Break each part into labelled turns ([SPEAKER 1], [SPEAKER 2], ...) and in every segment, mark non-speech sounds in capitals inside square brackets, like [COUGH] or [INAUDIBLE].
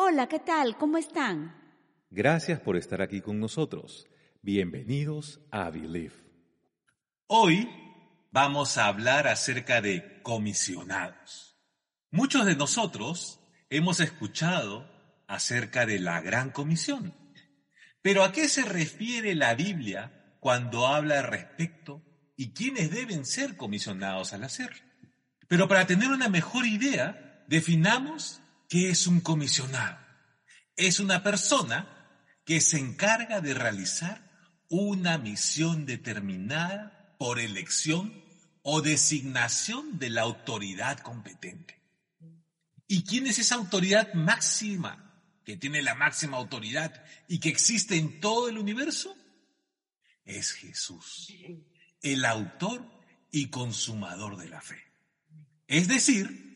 [SPEAKER 1] Hola, ¿qué tal? ¿Cómo están?
[SPEAKER 2] Gracias por estar aquí con nosotros. Bienvenidos a Believe.
[SPEAKER 3] Hoy vamos a hablar acerca de comisionados. Muchos de nosotros hemos escuchado acerca de la gran comisión. Pero ¿a qué se refiere la Biblia cuando habla al respecto y quiénes deben ser comisionados al hacer? Pero para tener una mejor idea, definamos qué es un comisionado. Es una persona que se encarga de realizar una misión determinada por elección o designación de la autoridad competente. ¿Y quién es esa autoridad máxima, que tiene la máxima autoridad y que existe en todo el universo? Es Jesús, el autor y consumador de la fe. Es decir,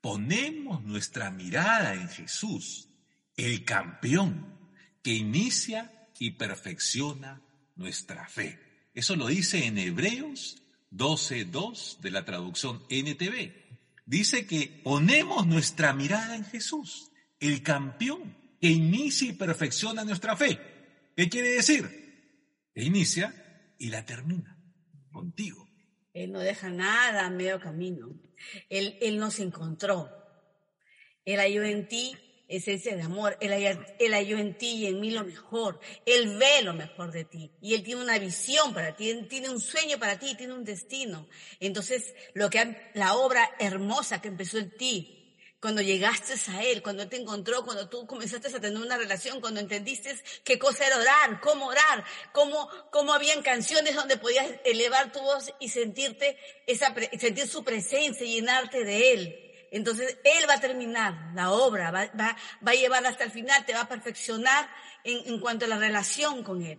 [SPEAKER 3] ponemos nuestra mirada en Jesús, el campeón que inicia y perfecciona nuestra fe. Eso lo dice en Hebreos 12.2 de la traducción NTV. Dice que ponemos nuestra mirada en Jesús, el campeón que inicia y perfecciona nuestra fe. ¿Qué quiere decir? Que inicia y la termina contigo.
[SPEAKER 1] Él no deja nada a medio camino. Él, él nos encontró. Él halló en ti esencia de amor. Él, halló en ti y en mí lo mejor. Él ve lo mejor de ti. Y Él tiene una visión para ti, tiene un sueño para ti, tiene un destino. Entonces, lo que la obra hermosa que empezó en ti, cuando llegaste a Él, cuando te encontró, cuando tú comenzaste a tener una relación, cuando entendiste qué cosa era orar, cómo orar, cómo, cómo habían canciones donde podías elevar tu voz y sentirte esa, sentir su presencia y llenarte de Él. Entonces Él va a terminar la obra, va, va, va a llevar hasta el final, te va a perfeccionar en, en cuanto a la relación con Él,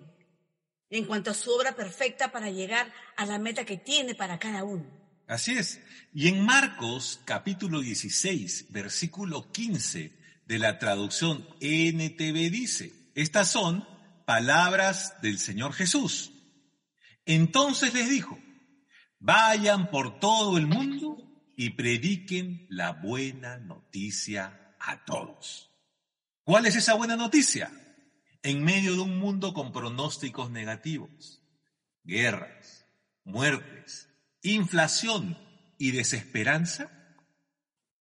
[SPEAKER 1] en cuanto a su obra perfecta para llegar a la meta que tiene para cada uno.
[SPEAKER 3] Así es. Y en Marcos capítulo 16, versículo 15 de la traducción NTV dice, estas son palabras del Señor Jesús. Entonces les dijo, vayan por todo el mundo y prediquen la buena noticia a todos. ¿Cuál es esa buena noticia? En medio de un mundo con pronósticos negativos, guerras, muertes, inflación y desesperanza,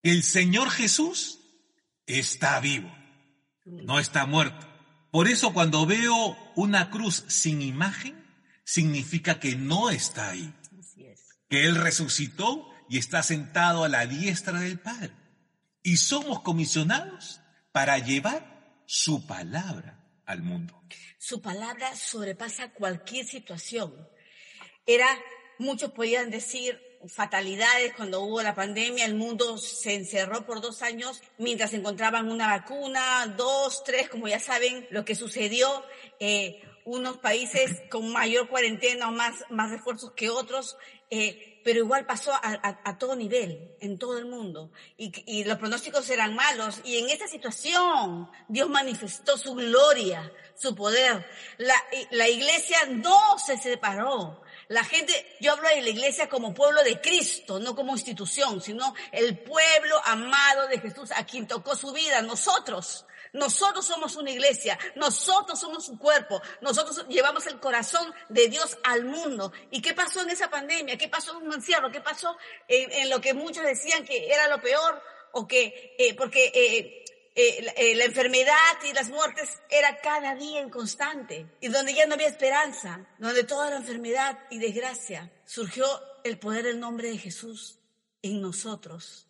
[SPEAKER 3] el Señor Jesús está vivo, no está muerto. Por eso cuando veo una cruz sin imagen, significa que no está ahí, que Él resucitó y está sentado a la diestra del Padre. Y somos comisionados para llevar su palabra al mundo.
[SPEAKER 1] Su palabra sobrepasa cualquier situación. Era, muchos podían decir, fatalidades cuando hubo la pandemia, el mundo se encerró por dos años mientras encontraban una vacuna, dos, tres, como ya saben lo que sucedió. Eh, unos países con mayor cuarentena o más, más refuerzos que otros, eh, pero igual pasó a, todo nivel, en todo el mundo. Y, y, los pronósticos eran malos. Y en esta situación, Dios manifestó su gloria, su poder. La, la iglesia no se separó. La gente, yo hablo de la iglesia como pueblo de Cristo, no como institución, sino el pueblo amado de Jesús a quien tocó su vida, nosotros. Nosotros somos una iglesia, nosotros somos un cuerpo, nosotros llevamos el corazón de Dios al mundo. ¿Y qué pasó en esa pandemia? ¿Qué pasó en un encierro? ¿Qué pasó en, lo que muchos decían que era lo peor? O que, eh, porque eh, eh, eh, la enfermedad y las muertes era cada día inconstante. Y donde ya no había esperanza, donde toda la enfermedad y desgracia, surgió el poder del nombre de Jesús en nosotros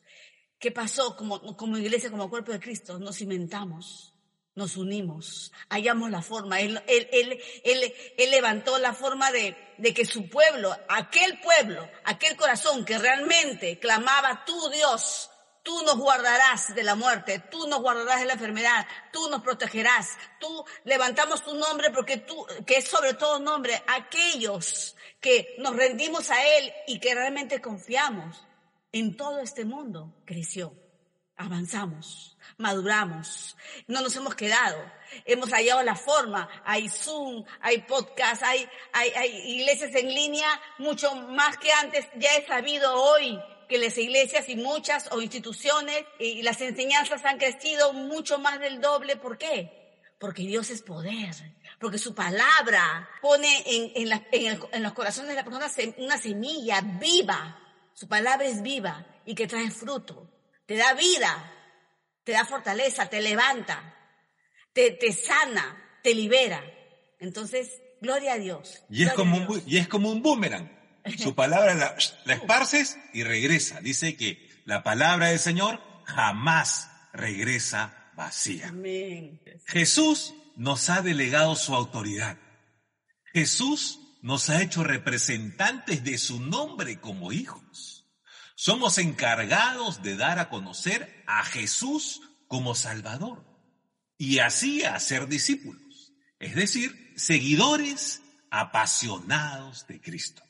[SPEAKER 1] ¿Qué pasó como, como iglesia, como cuerpo de Cristo? Nos inventamos, nos unimos, hallamos la forma. Él, él, él, él, él levantó la forma de, de que su pueblo, aquel pueblo, aquel corazón que realmente clamaba, tú Dios, tú nos guardarás de la muerte, tú nos guardarás de la enfermedad, tú nos protegerás, tú levantamos tu nombre porque tú, que es sobre todo nombre, aquellos que nos rendimos a Él y que realmente confiamos en todo este mundo creció. Avanzamos, maduramos, no nos hemos quedado, hemos hallado la forma, hay Zoom, hay podcast, hay, hay, hay iglesias en línea, mucho más que antes, ya he sabido hoy que las iglesias y muchas o instituciones y las enseñanzas han crecido mucho más del doble. ¿Por qué? Porque Dios es poder, porque su palabra pone en, en los corazones de las personas una semilla viva. Su palabra es viva y que trae fruto, te da vida, te da fortaleza, te levanta, te, te sana, te libera. Entonces, gloria a Dios.
[SPEAKER 3] Y es, como un, y es como un boomerang. Su palabra la, la esparces y regresa. Dice que la palabra del Señor jamás regresa vacía.
[SPEAKER 1] Amén.
[SPEAKER 3] Jesús nos ha delegado su autoridad. Jesús nos ha hecho representantes de su nombre como hijos. Somos encargados de dar a conocer a Jesús como Salvador y así a ser discípulos, es decir, seguidores apasionados de Cristo.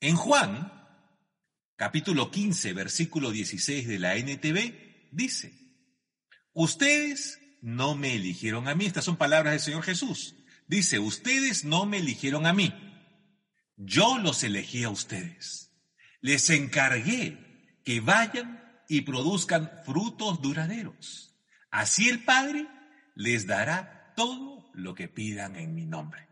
[SPEAKER 3] En Juan, capítulo 15, versículo 16 de la NTV, dice, ustedes no me eligieron a mí, estas son palabras del Señor Jesús, dice, ustedes no me eligieron a mí, yo los elegí a ustedes, les encargué que vayan y produzcan frutos duraderos. Así el Padre les dará todo lo que pidan en mi nombre.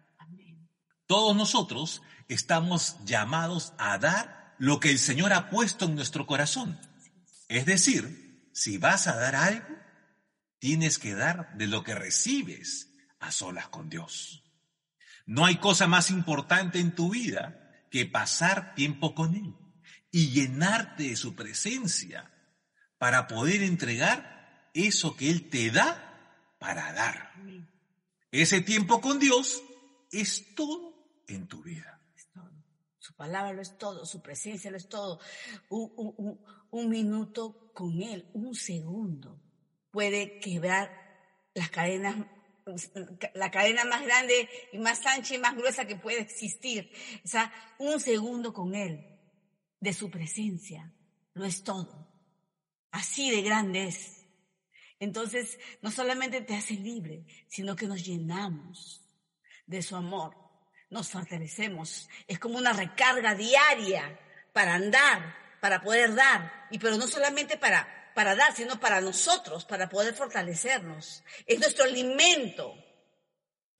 [SPEAKER 3] Todos nosotros estamos llamados a dar lo que el Señor ha puesto en nuestro corazón. Es decir, si vas a dar algo, tienes que dar de lo que recibes a solas con Dios. No hay cosa más importante en tu vida que pasar tiempo con Él y llenarte de su presencia para poder entregar eso que Él te da para dar. Ese tiempo con Dios es todo en tu vida.
[SPEAKER 1] Su palabra lo es todo, su presencia lo es todo. Un, minuto con Él, un segundo, puede quebrar las cadenas, la cadena más grande y más ancha y más gruesa que puede existir. O sea, un segundo con Él, de su presencia, lo es todo. Así de grande es. Entonces, no solamente te hace libre, sino que nos llenamos de su amor, nos fortalecemos. Es como una recarga diaria para andar, para poder dar, y pero no solamente para, para dar, sino para nosotros, para poder fortalecernos. Es nuestro alimento,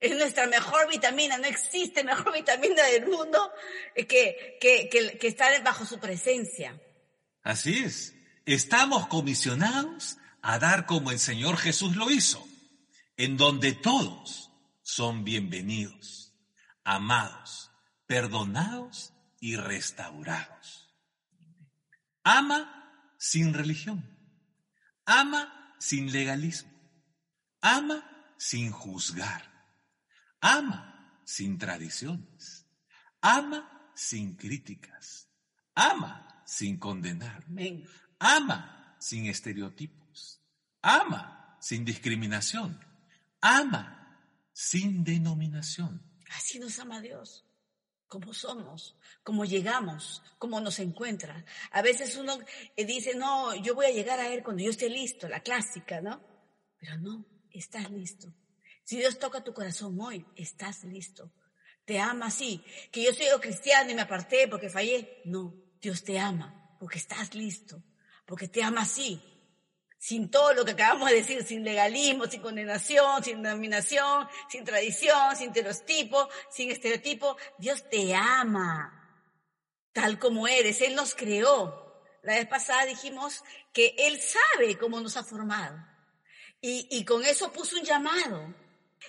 [SPEAKER 1] es nuestra mejor vitamina, no existe mejor [LAUGHS] vitamina del mundo que, que, que, que estar bajo su presencia.
[SPEAKER 3] Así es, estamos comisionados a dar como el Señor Jesús lo hizo, en donde todos son bienvenidos, amados, perdonados y restaurados. Ama sin religión, ama sin legalismo, ama sin juzgar, ama sin tradiciones, ama sin críticas, ama sin condenar, ama sin estereotipos. Ama sin discriminación. Ama sin denominación.
[SPEAKER 1] Así nos ama Dios, como somos, como llegamos, como nos encuentra. A veces uno eh, dice, no, yo voy a llegar a Él cuando yo esté listo, la clásica, ¿no? Pero no, estás listo. Si Dios toca tu corazón hoy, estás listo. Te ama así. Que yo soy cristiano y me aparté porque fallé. No, Dios te ama porque estás listo, porque te ama así sin todo lo que acabamos de decir, sin legalismo, sin condenación, sin denominación, sin tradición, sin estereotipo, sin estereotipo. Dios te ama tal como eres. Él nos creó. La vez pasada dijimos que Él sabe cómo nos ha formado. Y, y con eso puso un llamado.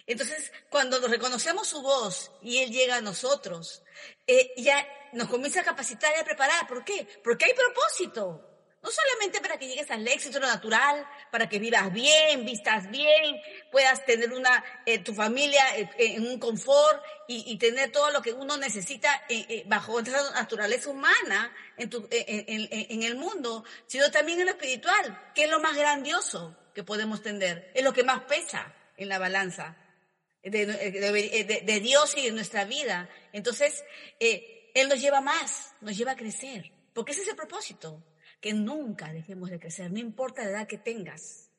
[SPEAKER 1] Entonces, cuando reconocemos su voz y Él llega a nosotros, eh, ya nos comienza a capacitar y a preparar. ¿Por qué? Porque hay propósito. No solamente para que llegues al éxito natural, para que vivas bien, vistas bien, puedas tener una, eh, tu familia eh, eh, en un confort y, tener todo lo que uno necesita bajo esa naturaleza humana en, tu, en, el mundo, sino también en lo espiritual, que es lo más grandioso que podemos tener, es lo que más pesa en la balanza de, de Dios y de nuestra vida. Entonces, Él nos lleva más, nos lleva a crecer, porque ese es el propósito que nunca dejemos de crecer, no importa la edad que tengas.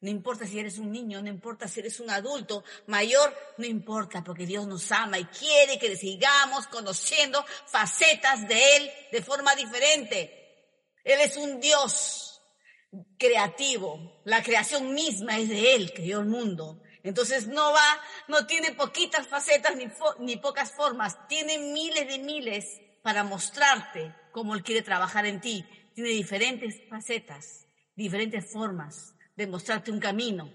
[SPEAKER 1] No importa si eres un niño, no importa si eres un adulto mayor, no importa porque Dios nos ama y quiere que sigamos conociendo facetas de Él de forma diferente. Él es un Dios creativo. La creación misma es de Él, creó el mundo. Entonces no va, no tiene poquitas facetas ni, ni pocas formas, tiene miles de miles para mostrarte cómo Él quiere trabajar en ti. Tiene diferentes facetas, diferentes formas de mostrarte un camino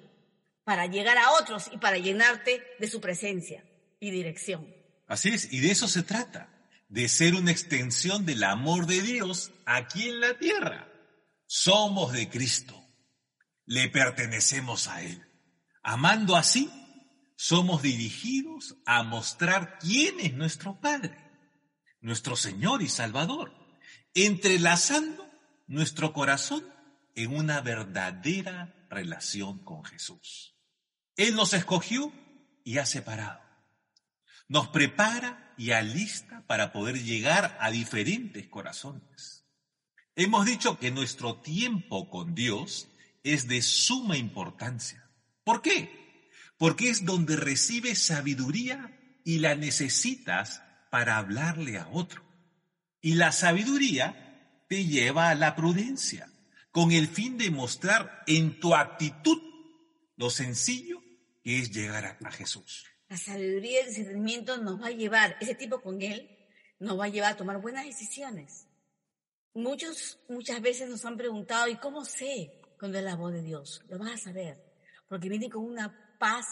[SPEAKER 1] para llegar a otros y para llenarte de su presencia y dirección.
[SPEAKER 3] Así es, y de eso se trata, de ser una extensión del amor de Dios aquí en la tierra. Somos de Cristo, le pertenecemos a Él. Amando así, somos dirigidos a mostrar quién es nuestro Padre, nuestro Señor y Salvador, entrelazando nuestro corazón en una verdadera relación con Jesús. Él nos escogió y ha separado. Nos prepara y alista para poder llegar a diferentes corazones. Hemos dicho que nuestro tiempo con Dios es de suma importancia. ¿Por qué? Porque es donde recibes sabiduría y la necesitas para hablarle a otro. Y la sabiduría te lleva a la prudencia, con el fin de mostrar en tu actitud lo sencillo que es llegar a, Jesús.
[SPEAKER 1] La sabiduría y el discernimiento nos va a llevar, ese tipo con Él, nos va a llevar a tomar buenas decisiones. Muchos, muchas veces nos han preguntado, ¿y cómo sé cuando es la voz de Dios? Lo vas a saber, porque viene con una paz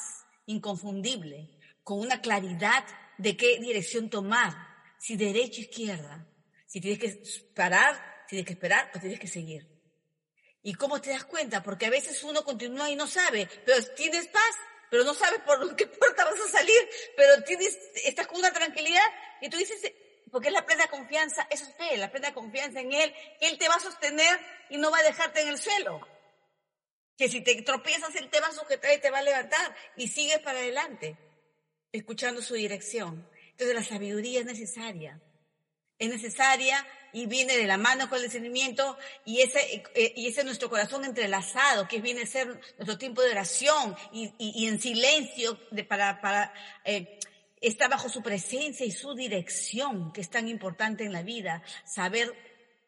[SPEAKER 1] inconfundible, con una claridad de qué dirección tomar, si derecha o izquierda, si tienes que parar, tienes que esperar o tienes que seguir. ¿Y cómo te das cuenta? Porque a veces uno continúa y no sabe, pero tienes paz, pero no sabes por [LAUGHS] qué puerta vas a salir, pero tienes, estás con una tranquilidad y tú dices, porque es la plena confianza, eso es fe, la plena confianza en Él, Él te va a sostener y no va a dejarte en el suelo. Que si te tropiezas, Él te va a sujetar y te va a levantar y sigues para adelante, escuchando su dirección. Entonces la sabiduría es necesaria es necesaria y viene de la mano con el discernimiento y ese, eh, y ese es nuestro corazón entrelazado, que viene a ser nuestro tiempo de oración y, y, en silencio de, para, para eh, estar bajo su presencia y su dirección, que es tan importante en la vida, saber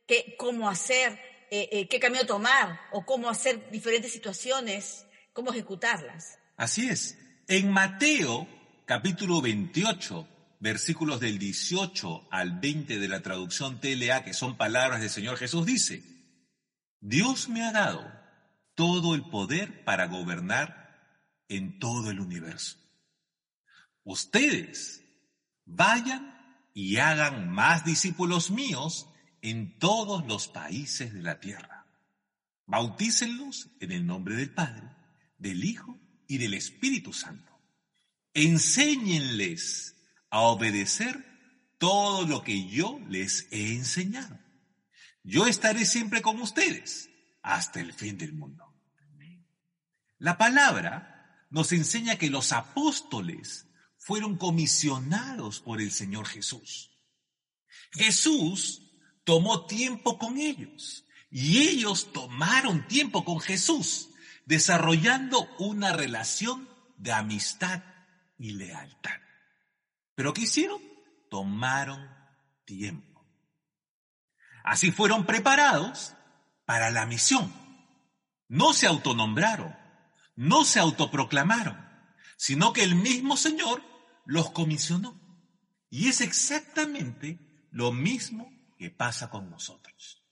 [SPEAKER 1] qué, cómo hacer, eh, qué camino tomar o cómo hacer diferentes situaciones, cómo ejecutarlas.
[SPEAKER 3] Así es. En Mateo capítulo 28, versículos del 18 al 20 de la traducción TLA, que son palabras del Señor Jesús, dice, Dios me ha dado todo el poder para gobernar en todo el universo. Ustedes vayan y hagan más discípulos míos en todos los países de la tierra. Bautícenlos en el nombre del Padre, del Hijo y del Espíritu Santo. Enséñenles a obedecer todo lo que yo les he enseñado. Yo estaré siempre con ustedes hasta el fin del mundo. La palabra nos enseña que los apóstoles fueron comisionados por el Señor Jesús. Jesús tomó tiempo con ellos y ellos tomaron tiempo con Jesús, desarrollando una relación de amistad y lealtad. Pero ¿qué hicieron? Tomaron tiempo. Así fueron preparados para la misión. No se autonombraron, no se autoproclamaron, sino que el mismo Señor los comisionó. Y es exactamente lo mismo que pasa con nosotros.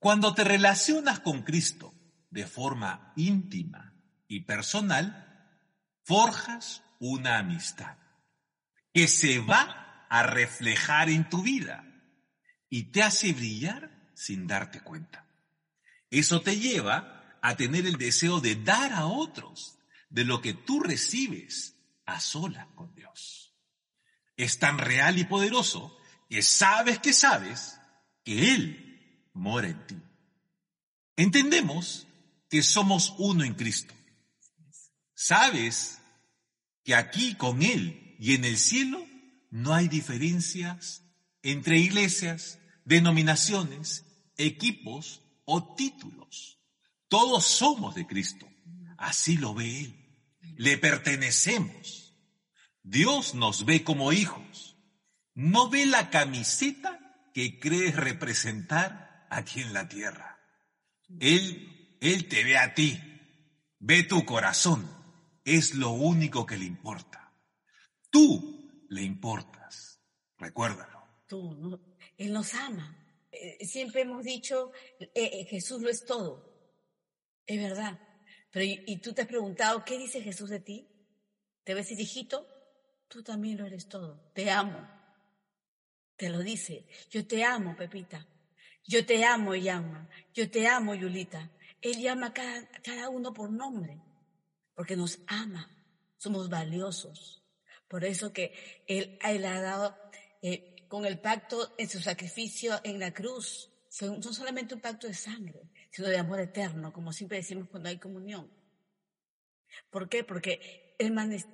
[SPEAKER 3] Cuando te relacionas con Cristo de forma íntima y personal, forjas una amistad que se va a reflejar en tu vida y te hace brillar sin darte cuenta. Eso te lleva a tener el deseo de dar a otros de lo que tú recibes a sola con Dios. Es tan real y poderoso que sabes que sabes que Él mora en ti. Entendemos que somos uno en Cristo. Sabes que aquí con Él y en el cielo no hay diferencias entre iglesias, denominaciones, equipos o títulos. Todos somos de Cristo. Así lo ve Él. Le pertenecemos. Dios nos ve como hijos. No ve la camiseta que crees representar aquí en la tierra. Él, Él te ve a ti, ve tu corazón, es lo único que le importa. Tú le importas, recuérdalo.
[SPEAKER 1] Tú, Él nos ama. Eh, siempre hemos dicho, eh, eh, Jesús lo es todo. Es verdad. Pero y, tú te has preguntado, ¿qué dice Jesús de ti? ¿Te ves hijito? Tú también lo eres todo. Te amo. Te lo dice. Yo te amo, Pepita. Yo te amo, Yama. Yo te amo, Yulita. Él llama a cada, cada uno por nombre, porque nos ama. Somos valiosos. Por eso que Él, él ha dado con el pacto en su sacrificio en la cruz. Son, solamente un pacto de sangre, sino de amor eterno, como siempre decimos cuando hay comunión. ¿Por qué? Porque Él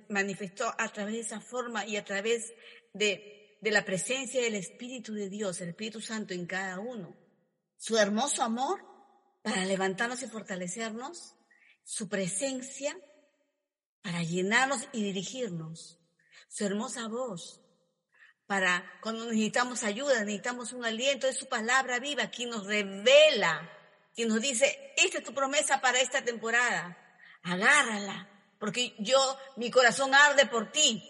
[SPEAKER 1] manifestó a través de esa forma y a través de, de la presencia del Espíritu de Dios, el Espíritu Santo en cada uno, su hermoso amor para levantarnos y fortalecernos, su presencia para llenarnos y dirigirnos, su hermosa voz para cuando necesitamos ayuda, necesitamos un aliento, es su palabra viva quien nos revela, quien nos dice, esta es tu promesa para esta temporada, agárrala, porque yo, mi corazón arde por ti,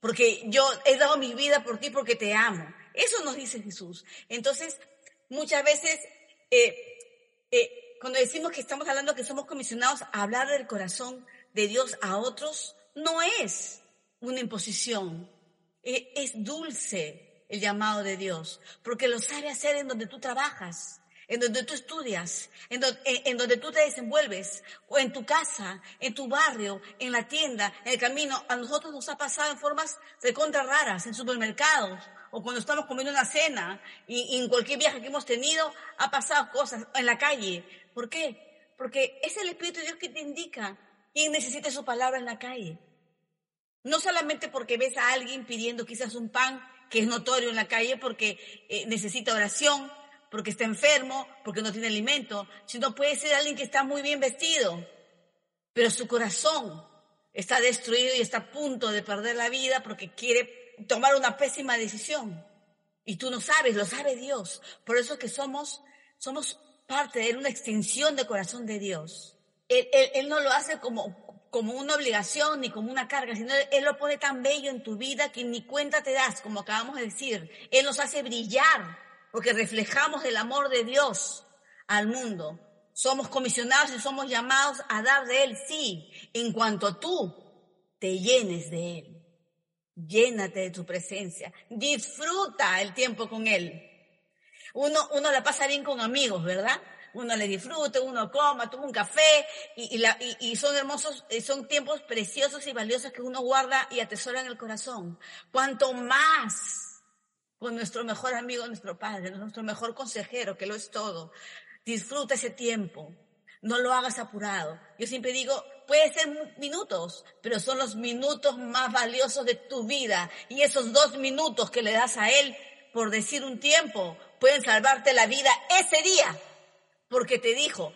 [SPEAKER 1] porque yo he dado mi vida por ti porque te amo. Eso nos dice Jesús. Entonces, muchas veces, eh, eh, cuando decimos que estamos hablando que somos comisionados a hablar del corazón de Dios a otros, no es una imposición, e, es dulce el llamado de Dios, porque lo sabe hacer en donde tú trabajas, en donde tú estudias, en donde, tú te desenvuelves, o en tu casa, en tu barrio, en la tienda, en el camino. A nosotros nos ha pasado en formas de contra raras, en supermercados, o cuando estamos comiendo una cena, y, y en cualquier viaje que hemos tenido, ha pasado cosas en la calle. ¿Por qué? Porque es el Espíritu de Dios que te indica quién necesita su palabra en la calle. No solamente porque ves a alguien pidiendo quizás un pan que es notorio en la calle porque eh, necesita oración, porque está enfermo, porque no tiene alimento, sino puede ser alguien que está muy bien vestido, pero su corazón está destruido y está a punto de perder la vida porque quiere tomar una pésima decisión. Y tú no sabes, lo sabe Dios. Por eso es que somos, somos parte de una extensión del corazón de Dios. Él, él no lo hace como, como una obligación ni como una carga, sino Él lo pone tan bello en tu vida que ni cuenta te das, como acabamos de decir. Él nos hace brillar porque reflejamos el amor de Dios al mundo. Somos comisionados y somos llamados a dar de Él, sí, en cuanto tú te llenes de Él. Llénate de tu presencia. Disfruta el tiempo con Él. Uno, uno la pasa bien con amigos, ¿verdad? Uno le disfrute, uno coma, toma un café y, y, son hermosos, son tiempos preciosos y valiosos que uno guarda y atesora en el corazón. Cuanto más con nuestro mejor amigo, nuestro padre, nuestro mejor consejero, que lo es todo, disfruta ese tiempo. No lo hagas apurado. Yo siempre digo, puede ser minutos, pero son los minutos más valiosos de tu vida. Y esos dos minutos que le das a él por decir un tiempo pueden salvarte la vida ese día porque te dijo,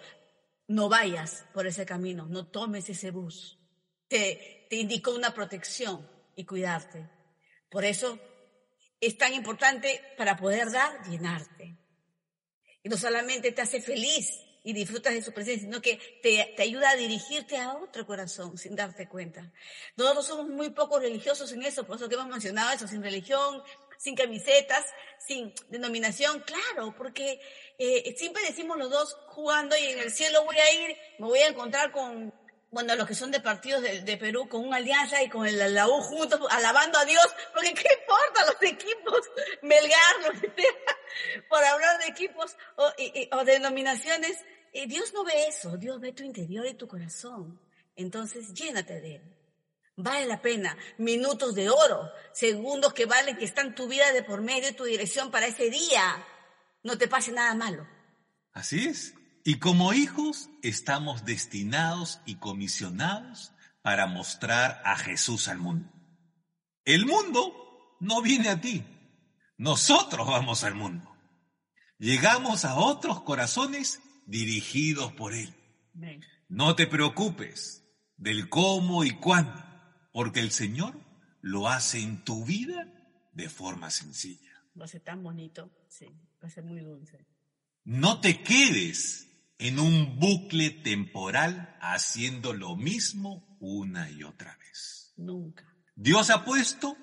[SPEAKER 1] no vayas por ese camino, no tomes ese bus. Te, indicó una protección y cuidarte. Por eso es tan importante para poder dar, llenarte. Y no solamente te hace feliz y disfrutas de su presencia, sino que te, te, ayuda a dirigirte a otro corazón sin darte cuenta. Nosotros somos muy poco religiosos en eso, por eso que hemos mencionado eso, sin religión, sin camisetas, sin denominación, claro, porque eh, siempre decimos los dos jugando y en el cielo voy a ir, me voy a encontrar con, bueno, los que son de partidos de, Perú, con una alianza y con el, la U juntos, alabando a Dios, porque qué importa los equipos, [LAUGHS] Melgar, lo que por hablar de equipos o, o denominaciones, eh, Dios no ve eso, Dios ve tu interior y tu corazón. Entonces, llénate de Él. Vale la pena. Minutos de oro, segundos que valen, que están tu vida de por medio y tu dirección para ese día. No te pase nada malo.
[SPEAKER 3] Así es. Y como hijos estamos destinados y comisionados para mostrar a Jesús al mundo. El mundo no viene a ti. Nosotros vamos al mundo. Llegamos a otros corazones dirigidos por Él. No te preocupes del cómo y cuándo porque el Señor lo hace en tu vida de forma sencilla.
[SPEAKER 1] Lo hace tan bonito, sí, va a ser muy dulce.
[SPEAKER 3] No te quedes en un bucle temporal haciendo lo mismo una y otra vez.
[SPEAKER 1] Nunca.
[SPEAKER 3] Dios ha puesto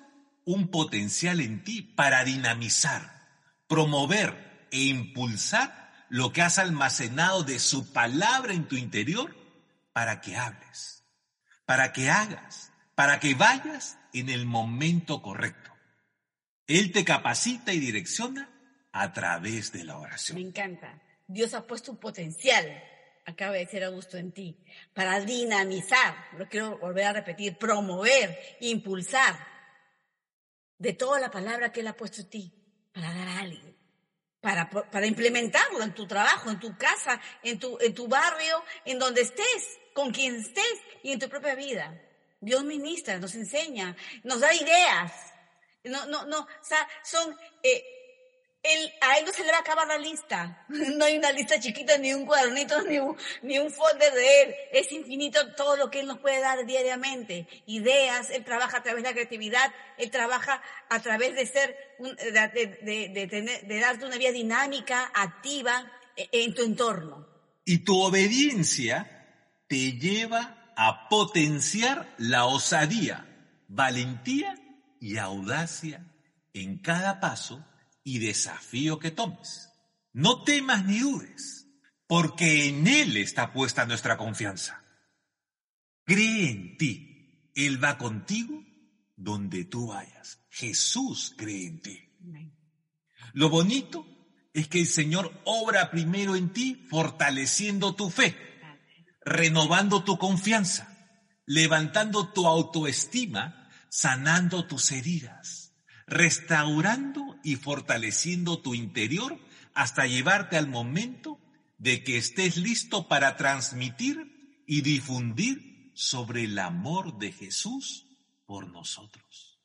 [SPEAKER 3] un potencial en ti para dinamizar, promover e impulsar lo que has almacenado de su palabra en tu interior para que hables, para que hagas, para que vayas en el momento correcto. Él te capacita y direcciona a través de la oración.
[SPEAKER 1] Me encanta. Dios ha puesto un potencial, acaba de decir Augusto, en ti, para dinamizar, lo quiero volver a repetir, promover, impulsar, de toda la palabra que Él ha puesto en ti, para dar a alguien, para, para implementarlo en tu trabajo, en tu casa, en tu, en tu barrio, en donde estés, con quien estés y en tu propia vida. Dios ministra, nos enseña, nos da ideas. No, no, no, o sea, son, eh, él, a él no se le va a acabar la lista. [LAUGHS] No hay una lista chiquita, ni un cuadernito, ni un, ni un folder de él. Es infinito todo lo que él nos puede dar diariamente. Ideas, él trabaja a través de la creatividad, él trabaja a través de ser, de, de, de, tener, de darte una vida dinámica, activa e, en tu entorno.
[SPEAKER 3] Y tu obediencia te lleva a potenciar la osadía, valentía y audacia en cada paso y desafío que tomes. No temas ni dudes, porque en Él está puesta nuestra confianza. Cree en ti. Él va contigo donde tú vayas. Jesús cree en ti. Lo bonito es que el Señor obra primero en ti, fortaleciendo tu fe, renovando tu confianza, levantando tu autoestima, sanando tus heridas, restaurando y fortaleciendo tu interior hasta llevarte al momento de que estés listo para transmitir y difundir sobre el amor de Jesús por nosotros.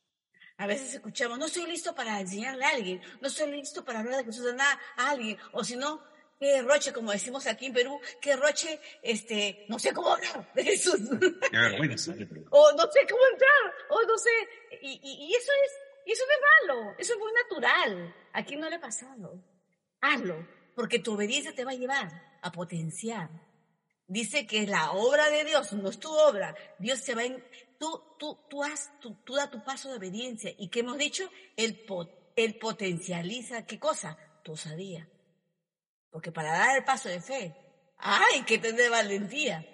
[SPEAKER 1] A veces escuchamos, no estoy listo para enseñarle a alguien, no estoy listo para hablar de Jesús a, alguien, o si no, qué roche, como decimos aquí en Perú, qué roche, este, no sé cómo hablar de Jesús. [LAUGHS] o no sé cómo entrar, o no sé, y, y eso es y eso no es malo, eso es muy natural. ¿A quién no le ha pasado? Hazlo, porque tu obediencia te va a llevar a potenciar. Dice que la obra de Dios, no es tu obra. Dios se va en, tú, tú, tú, has, tú, tú da tu paso de obediencia. ¿Y qué hemos dicho? Él, él potencializa, ¿qué cosa? Tu osadía. Porque para dar el paso de fe, hay que tener valentía.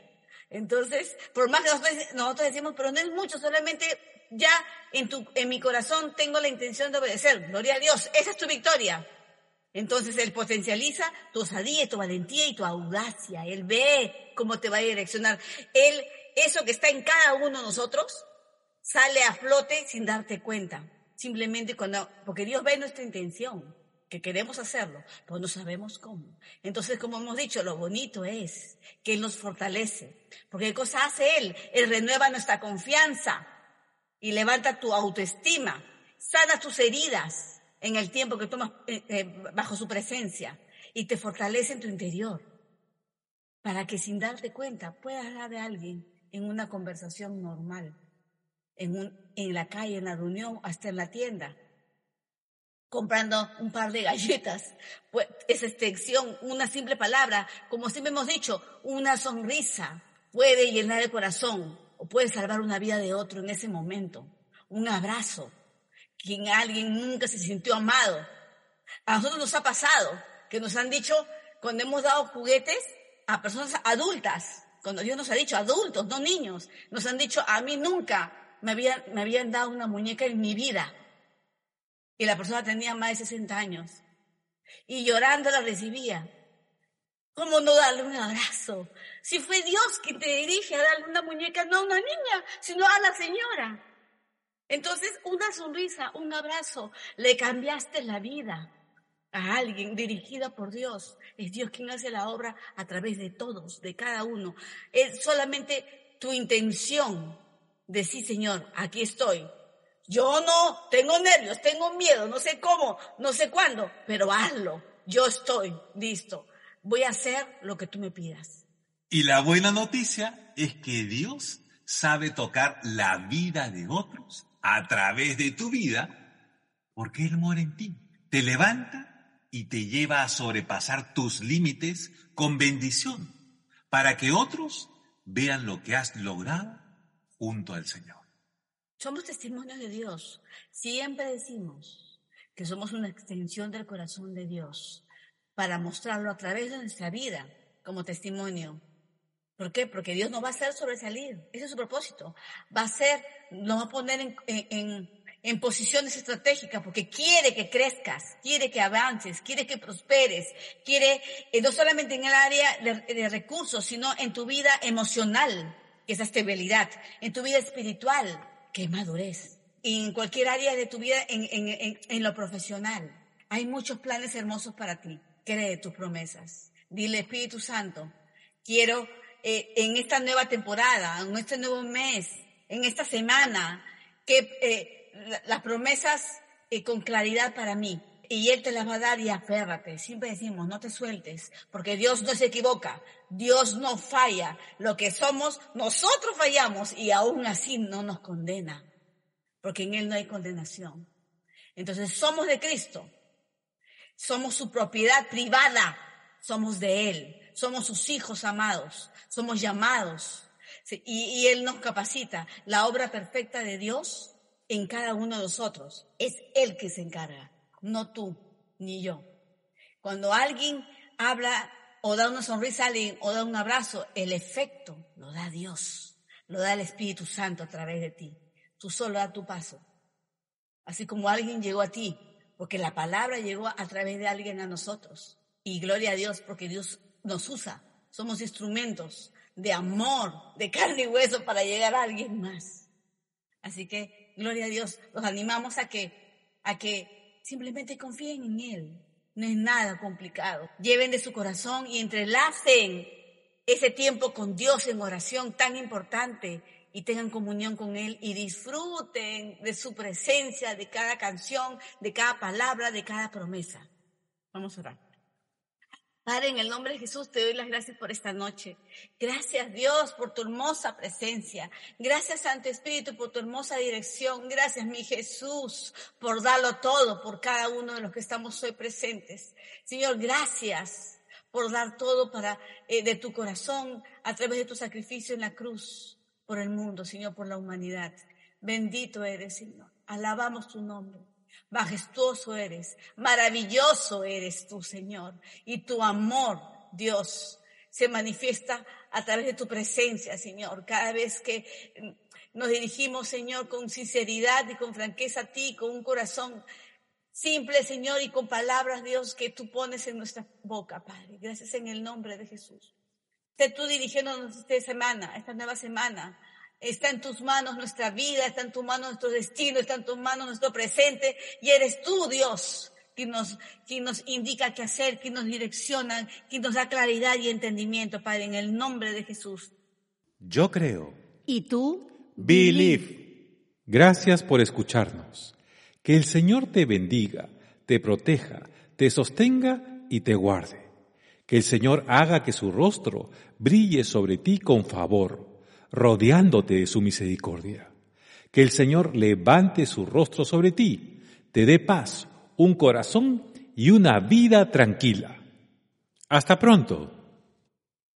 [SPEAKER 1] Entonces, por más que nosotros, nosotros decimos, pero no es mucho, solamente ya en, tu, en mi corazón tengo la intención de obedecer. Gloria a Dios, esa es tu victoria. Entonces Él potencializa tu osadía, tu valentía y tu audacia. Él ve cómo te va a direccionar. Él, eso que está en cada uno de nosotros, sale a flote sin darte cuenta. Simplemente cuando, porque Dios ve nuestra intención, que queremos hacerlo, pero no sabemos cómo. Entonces, como hemos dicho, lo bonito es que Él nos fortalece. Porque ¿qué cosa hace Él? Él renueva nuestra confianza y levanta tu autoestima, sana tus heridas en el tiempo que tomas eh, eh, bajo su presencia y te fortalece en tu interior para que sin darte cuenta puedas hablar de alguien en una conversación normal, en, un, en la calle, en la reunión, hasta en la tienda, comprando un par de galletas. Pues, esa extensión, una simple palabra, como siempre hemos dicho, una sonrisa puede llenar el corazón o puede salvar una vida de otro en ese momento. Un abrazo. Quien alguien nunca se sintió amado. A nosotros nos ha pasado que nos han dicho, cuando hemos dado juguetes a personas adultas, cuando Dios nos ha dicho adultos, no niños, nos han dicho, a mí nunca me habían, me habían dado una muñeca en mi vida. Y la persona tenía más de 60 años. Y llorando la recibía. ¿Cómo no darle un abrazo? Si fue Dios quien te dirige a darle una muñeca, no a una niña, sino a la señora. Entonces, una sonrisa, un abrazo, le cambiaste la vida a alguien dirigida por Dios. Es Dios quien hace la obra a través de todos, de cada uno. Es solamente tu intención de sí, Señor, aquí estoy. Yo no tengo nervios, tengo miedo, no sé cómo, no sé cuándo, pero hazlo. Yo estoy listo voy a hacer lo que tú me pidas.
[SPEAKER 3] Y la buena noticia es que Dios sabe tocar la vida de otros a través de tu vida porque Él mora en ti. Te levanta y te lleva a sobrepasar tus límites con bendición, para que otros vean lo que has logrado junto al Señor.
[SPEAKER 1] Somos testimonios de Dios. Siempre decimos que somos una extensión del corazón de Dios para mostrarlo a través de nuestra vida como testimonio. ¿Por qué? Porque Dios nos va a hacer sobresalir. Ese es su propósito. Va a ser, nos va a poner en, en, en posiciones estratégicas porque quiere que crezcas, quiere que avances, quiere que prosperes, quiere eh, no solamente en el área de, de, recursos, sino en tu vida emocional, que es la estabilidad, en tu vida espiritual, es madurez, y en cualquier área de tu vida, en, en, en lo profesional. Hay muchos planes hermosos para ti. Cree tus promesas. Dile, Espíritu Santo, quiero eh, en esta nueva temporada, en este nuevo mes, en esta semana, que eh, las promesas eh, con claridad para mí. Y Él te las va a dar y aférrate. Siempre decimos, no te sueltes, porque Dios no se equivoca, Dios no falla. Lo que somos, nosotros fallamos y aún así no nos condena, porque en Él no hay condenación. Entonces somos de Cristo, somos su propiedad privada, somos de Él somos sus hijos amados, somos llamados y, Él nos capacita. La obra perfecta de Dios en cada uno de nosotros es Él que se encarga, no tú ni yo. Cuando alguien habla o da una sonrisa a alguien o da un abrazo, el efecto lo da Dios, lo da el Espíritu Santo a través de ti. Tú solo da tu paso. Así como alguien llegó a ti, porque la palabra llegó a través de alguien a nosotros. Y gloria a Dios, porque Dios nos usa. Somos instrumentos de amor, de carne y hueso para llegar a alguien más. Así que, gloria a Dios, los animamos a que, a que simplemente confíen en Él. No es nada complicado. Lleven de su corazón y entrelacen ese tiempo con Dios en oración tan importante y tengan comunión con Él y disfruten de su presencia, de cada canción, de cada palabra, de cada promesa. Vamos a orar. Padre, en el nombre de Jesús te doy las gracias por esta noche. Gracias Dios por tu hermosa presencia. Gracias Santo Espíritu por tu hermosa dirección. Gracias mi Jesús por darlo todo por cada uno de los que estamos hoy presentes. Señor, gracias por dar todo para eh, de tu corazón a través de tu sacrificio en la cruz por el mundo, Señor, por la humanidad. Bendito eres, Señor. Alabamos tu nombre. Majestuoso eres, maravilloso eres tú, Señor. Y tu amor, Dios, se manifiesta a través de tu presencia, Señor. Cada vez que mm, nos dirigimos, Señor, con sinceridad y con franqueza a ti, con un corazón simple, Señor, y con palabras, Dios, que tú pones en nuestra boca, Padre. Gracias en el nombre de Jesús. Sé tú dirigiéndonos esta semana, esta nueva semana, Está en tus manos nuestra vida, está en tu mano nuestro destino, está en tus manos nuestro presente y eres tú, Dios, quien nos, quien nos indica qué hacer, quien nos direcciona, quien nos da claridad y entendimiento, Padre, en el nombre de Jesús.
[SPEAKER 2] Yo creo.
[SPEAKER 1] ¿Y tú?
[SPEAKER 2] Believe. Gracias por escucharnos. Que el Señor te bendiga, te proteja, te sostenga y te guarde. Que el Señor haga que su rostro brille sobre ti con favor rodeándote de su misericordia. Que el Señor levante su rostro sobre ti, te dé paz, un corazón y una vida tranquila. Hasta pronto.